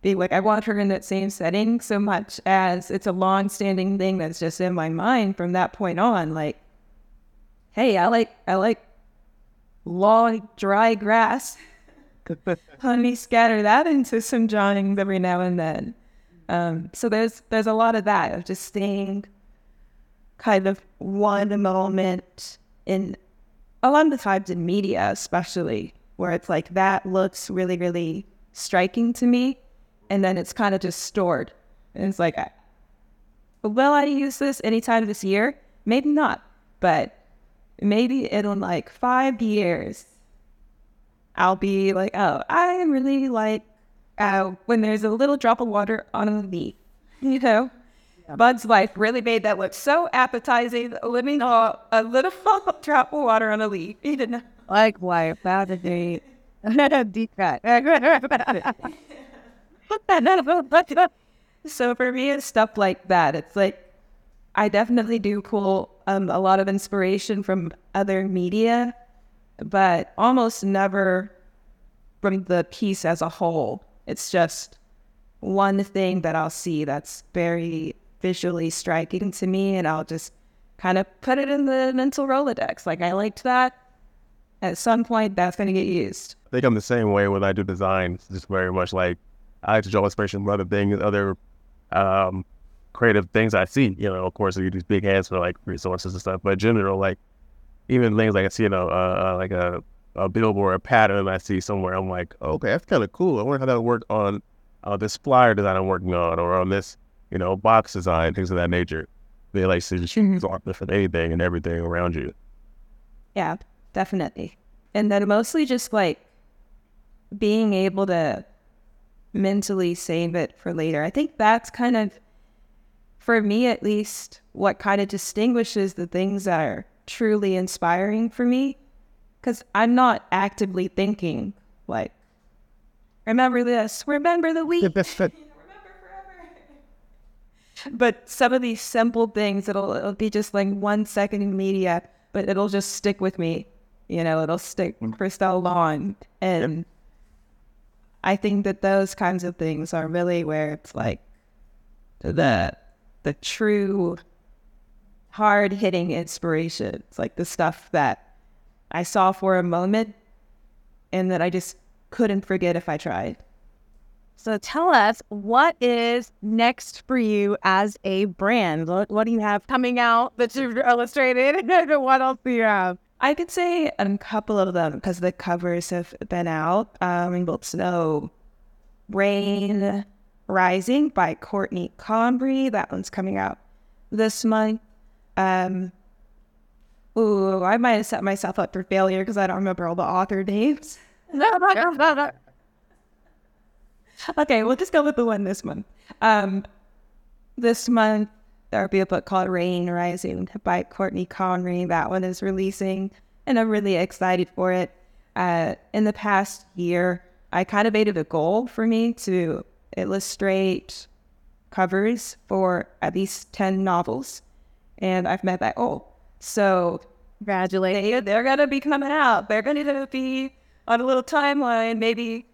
A: be like, I want her in that same setting so much as it's a long standing thing that's just in my mind from that point on. Like, hey, I like, I like long, dry grass. Let me scatter that into some drawings every now and then. Um, so there's there's a lot of that of just staying kind of one moment in a lot of the times in media, especially where it's like that looks really really striking to me, and then it's kind of just stored, and it's like, will I use this anytime this year? Maybe not, but maybe in like five years, I'll be like, oh, I really like uh, when there's a little drop of water on a leaf. You know, Bug's Life really made that look so appetizing. Living on a little drop of water on a leaf. He didn't.
C: Like why about a day? Deep cut.
A: So for me, it's stuff like that. It's like I definitely do pull um, a lot of inspiration from other media, but almost never from the piece as a whole. It's just one thing that I'll see that's very visually striking to me, and I'll just kind of put it in the mental Rolodex. Like, I liked that. At some point, that's going to get used.
D: I think I'm the same way when I do design. It's just very much like I like to draw inspiration from other things, other um, creative things I see. You know, of course, you use Behance for like resources and stuff, but in general, like even things like I see, you know, uh, uh, like a, a billboard, a pattern I see somewhere, I'm like, okay, that's kind of cool. I wonder how that would work on uh, this flyer design I'm working on, or on this, you know, box design, things of that nature. They like to just different anything and everything around you.
A: Yeah, definitely. And then mostly just like being able to mentally save it for later. I think that's kind of, for me at least, what kind of distinguishes the things that are truly inspiring for me. Because I'm not actively thinking, like, remember this, remember the week. but some of these simple things, it'll, it'll be just like one second in media, but it'll just stick with me. You know, it'll stick for so long. And I think that those kinds of things are really where it's like the the true hard hitting inspiration. It's like the stuff that I saw for a moment and that I just couldn't forget if I tried.
C: So tell us what is next for you as a brand? What, what do you have coming out that you've illustrated? what else do you have?
A: I could say a couple of them because the covers have been out. Um, Rainbow Snow, Rain Rising by Courtne Comrie. That one's coming out this month. Um, ooh, I might have set myself up for failure because I don't remember all the author names. okay, we'll just go with the one this month. Um, this month there'll be a book called Rain Rising by Courtne Comrie. That one is releasing, and I'm really excited for it. Uh, in the past year, I kind of made it a goal for me to illustrate covers for at least 10 novels, and I've met that goal. So,
C: congratulations.
A: They, they're going to be coming out. They're going to be on a little timeline, maybe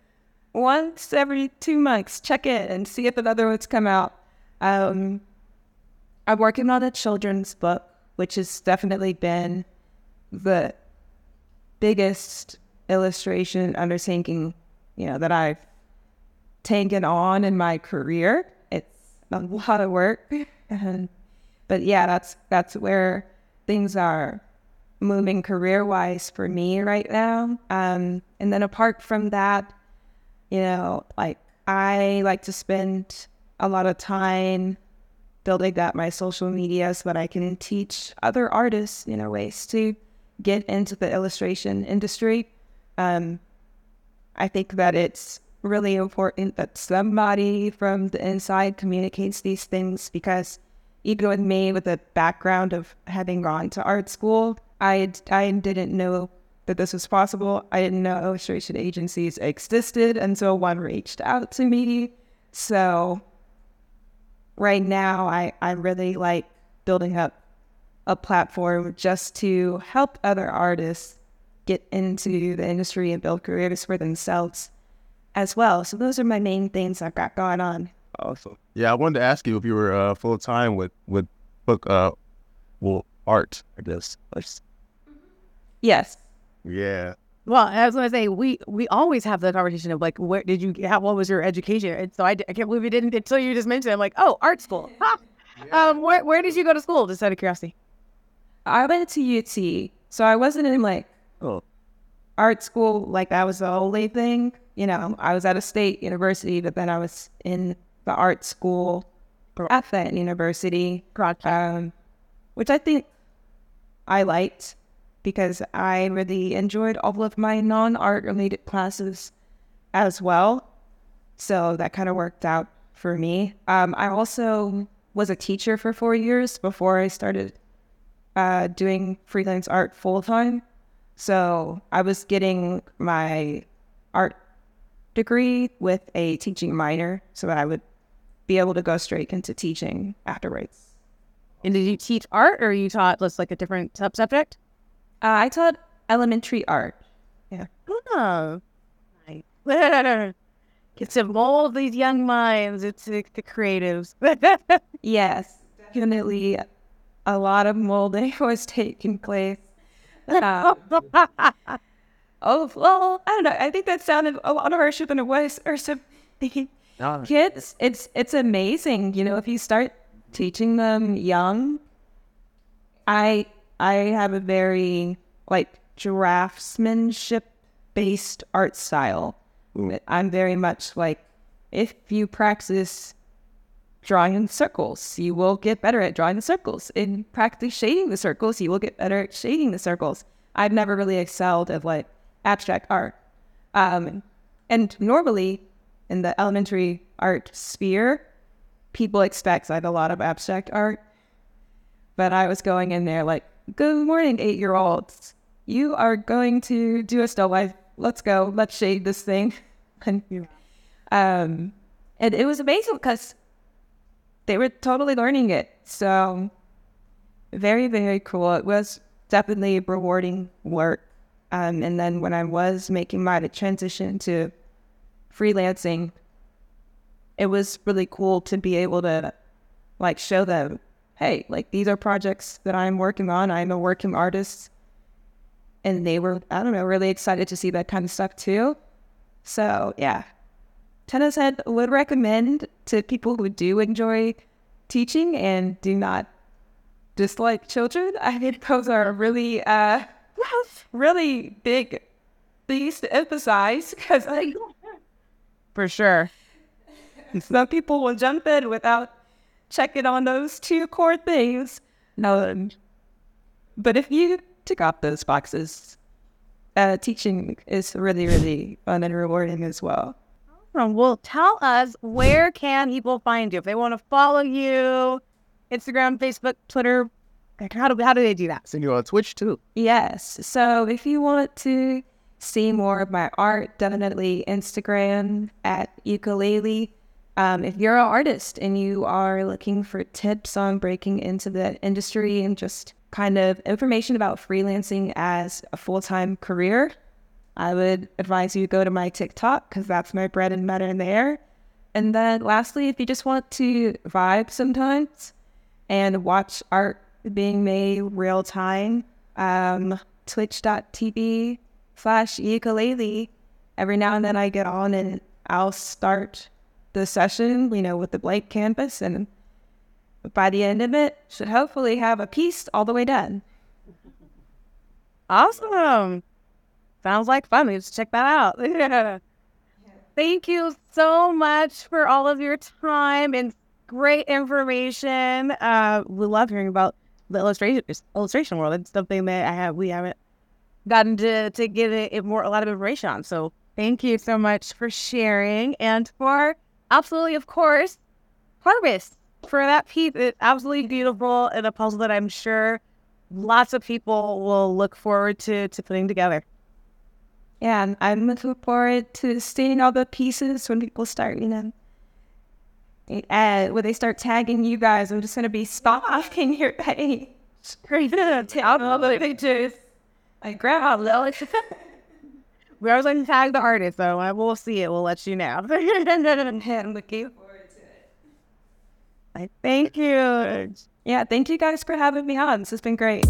A: once every two months, check in and see if another one's come out. Um, I'm working on a children's book, which has definitely been the biggest illustration undertaking, you know, that I've taken on in my career. It's a lot of work. And but yeah, that's that's where things are moving career wise for me right now. Um, and then apart from that, you know, like I like to spend a lot of time building up my social media so that I can teach other artists, you know, ways to get into the illustration industry. Um, I think that it's really important that somebody from the inside communicates these things because even with me, with a background of having gone to art school, I I didn't know that this was possible. I didn't know illustration agencies existed until one reached out to me. So right now I, I really like building up a platform just to help other artists get into the industry and build careers for themselves as well. So those are my main things I've got going on.
D: Awesome. Yeah, I wanted to ask you if you were uh, full time with with book uh well art, I guess.
A: Yes.
D: Yeah.
C: Well, I was going to say we we always have the conversation of like, where did you? How, what was your education? And so I, I can't believe you didn't until you just mentioned. It. I'm like, oh, art school. Yeah. Um, where where did you go to school? Just out of curiosity.
A: I went to UT, so I wasn't in like oh. art school like that was the only thing. You know, I was at a state university, but then I was in the art school at that university, um, which I think I liked because I really enjoyed all of my non art related classes as well. So that kind of worked out for me. Um, I also was a teacher for four years before I started uh, doing freelance art full time. So I was getting my art degree with a teaching minor so that I would be able to go straight into teaching afterwards.
C: And did you teach art or you taught just like a different sub subject?
A: Uh, I taught elementary art. Yeah.
C: Oh, nice. Get to mold these young minds into the creatives.
A: yes, definitely. A lot of molding was taking place. Um, oh well, I don't know. I think that sounded a lot harsher than it was, or something. No. Kids, it's it's amazing. You know, if you start teaching them young, I I have a very like draftsmanship based art style. I'm very much like if you practice drawing in circles, you will get better at drawing the circles. In practice shading the circles, you will get better at shading the circles. I've never really excelled at like abstract art. Um, and normally in the elementary art sphere, people expect like a lot of abstract art. But I was going in there like Good morning, eight year olds. You are going to do a still life. Let's go. Let's shade this thing. and, um, and it was amazing because they were totally learning it. So very, very cool. It was definitely rewarding work. Um, and then when I was making my transition to freelancing, it was really cool to be able to like show them, hey, like these are projects that I'm working on. I'm a working artist. And they were, I don't know, really excited to see that kind of stuff too. So yeah, Tennis Head would recommend to people who do enjoy teaching and do not dislike children. I think those are really, uh, really big things to emphasize because like
C: For sure.
A: some people will jump in without checking on those two core things. No, but if you tick off those boxes, uh, teaching is really, really fun and rewarding as well.
C: Well, tell us where can people find you if they want to follow you, Instagram, Facebook, Twitter. How do how do they do that?
D: Seen you on Twitch too.
A: Yes. So if you want to see more of my art, definitely Instagram at ukulele. Um, if you're an artist and you are looking for tips on breaking into the industry and just kind of information about freelancing as a full time career, I would advise you go to my TikTok because that's my bread and butter there. And then lastly, if you just want to vibe sometimes and watch art being made real time, um, twitch.tv slash ukulele. Every now and then I get on and I'll start the session, you know, with the blank canvas and by the end of it, should hopefully have a piece all the way done.
C: Awesome. Sounds like fun. Let's check that out. Thank you so much for all of your time and great information. Uh, we love hearing about the illustration illustration world. It's something that I have we haven't gotten to to get it, it more a lot of information on. So thank you so much for sharing and for absolutely, of course, harvest for that piece. It's absolutely beautiful and a puzzle that I'm sure lots of people will look forward to to putting together.
A: Yeah, and I'm looking forward to seeing all the pieces when people start, you know, uh, when they start tagging you guys. I'm just going to be stalking your page. Great. Tell all the pictures. Like, grandma, Lily.
C: We always like to tag the artist, though. I will see it. We'll let you know.
A: I'm looking forward to it.
C: I thank you.
A: Yeah, thank you guys for having me on. This has been great.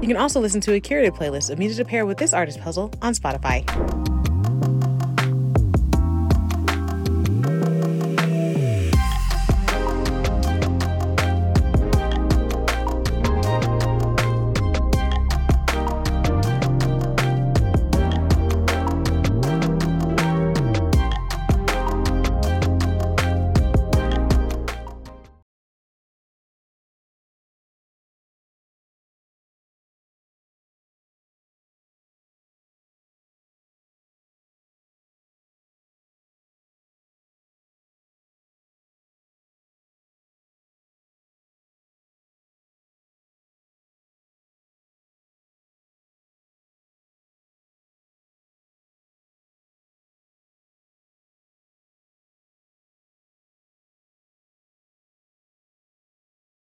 B: You can also listen to a curated playlist of music to pair with this artist puzzle on Spotify.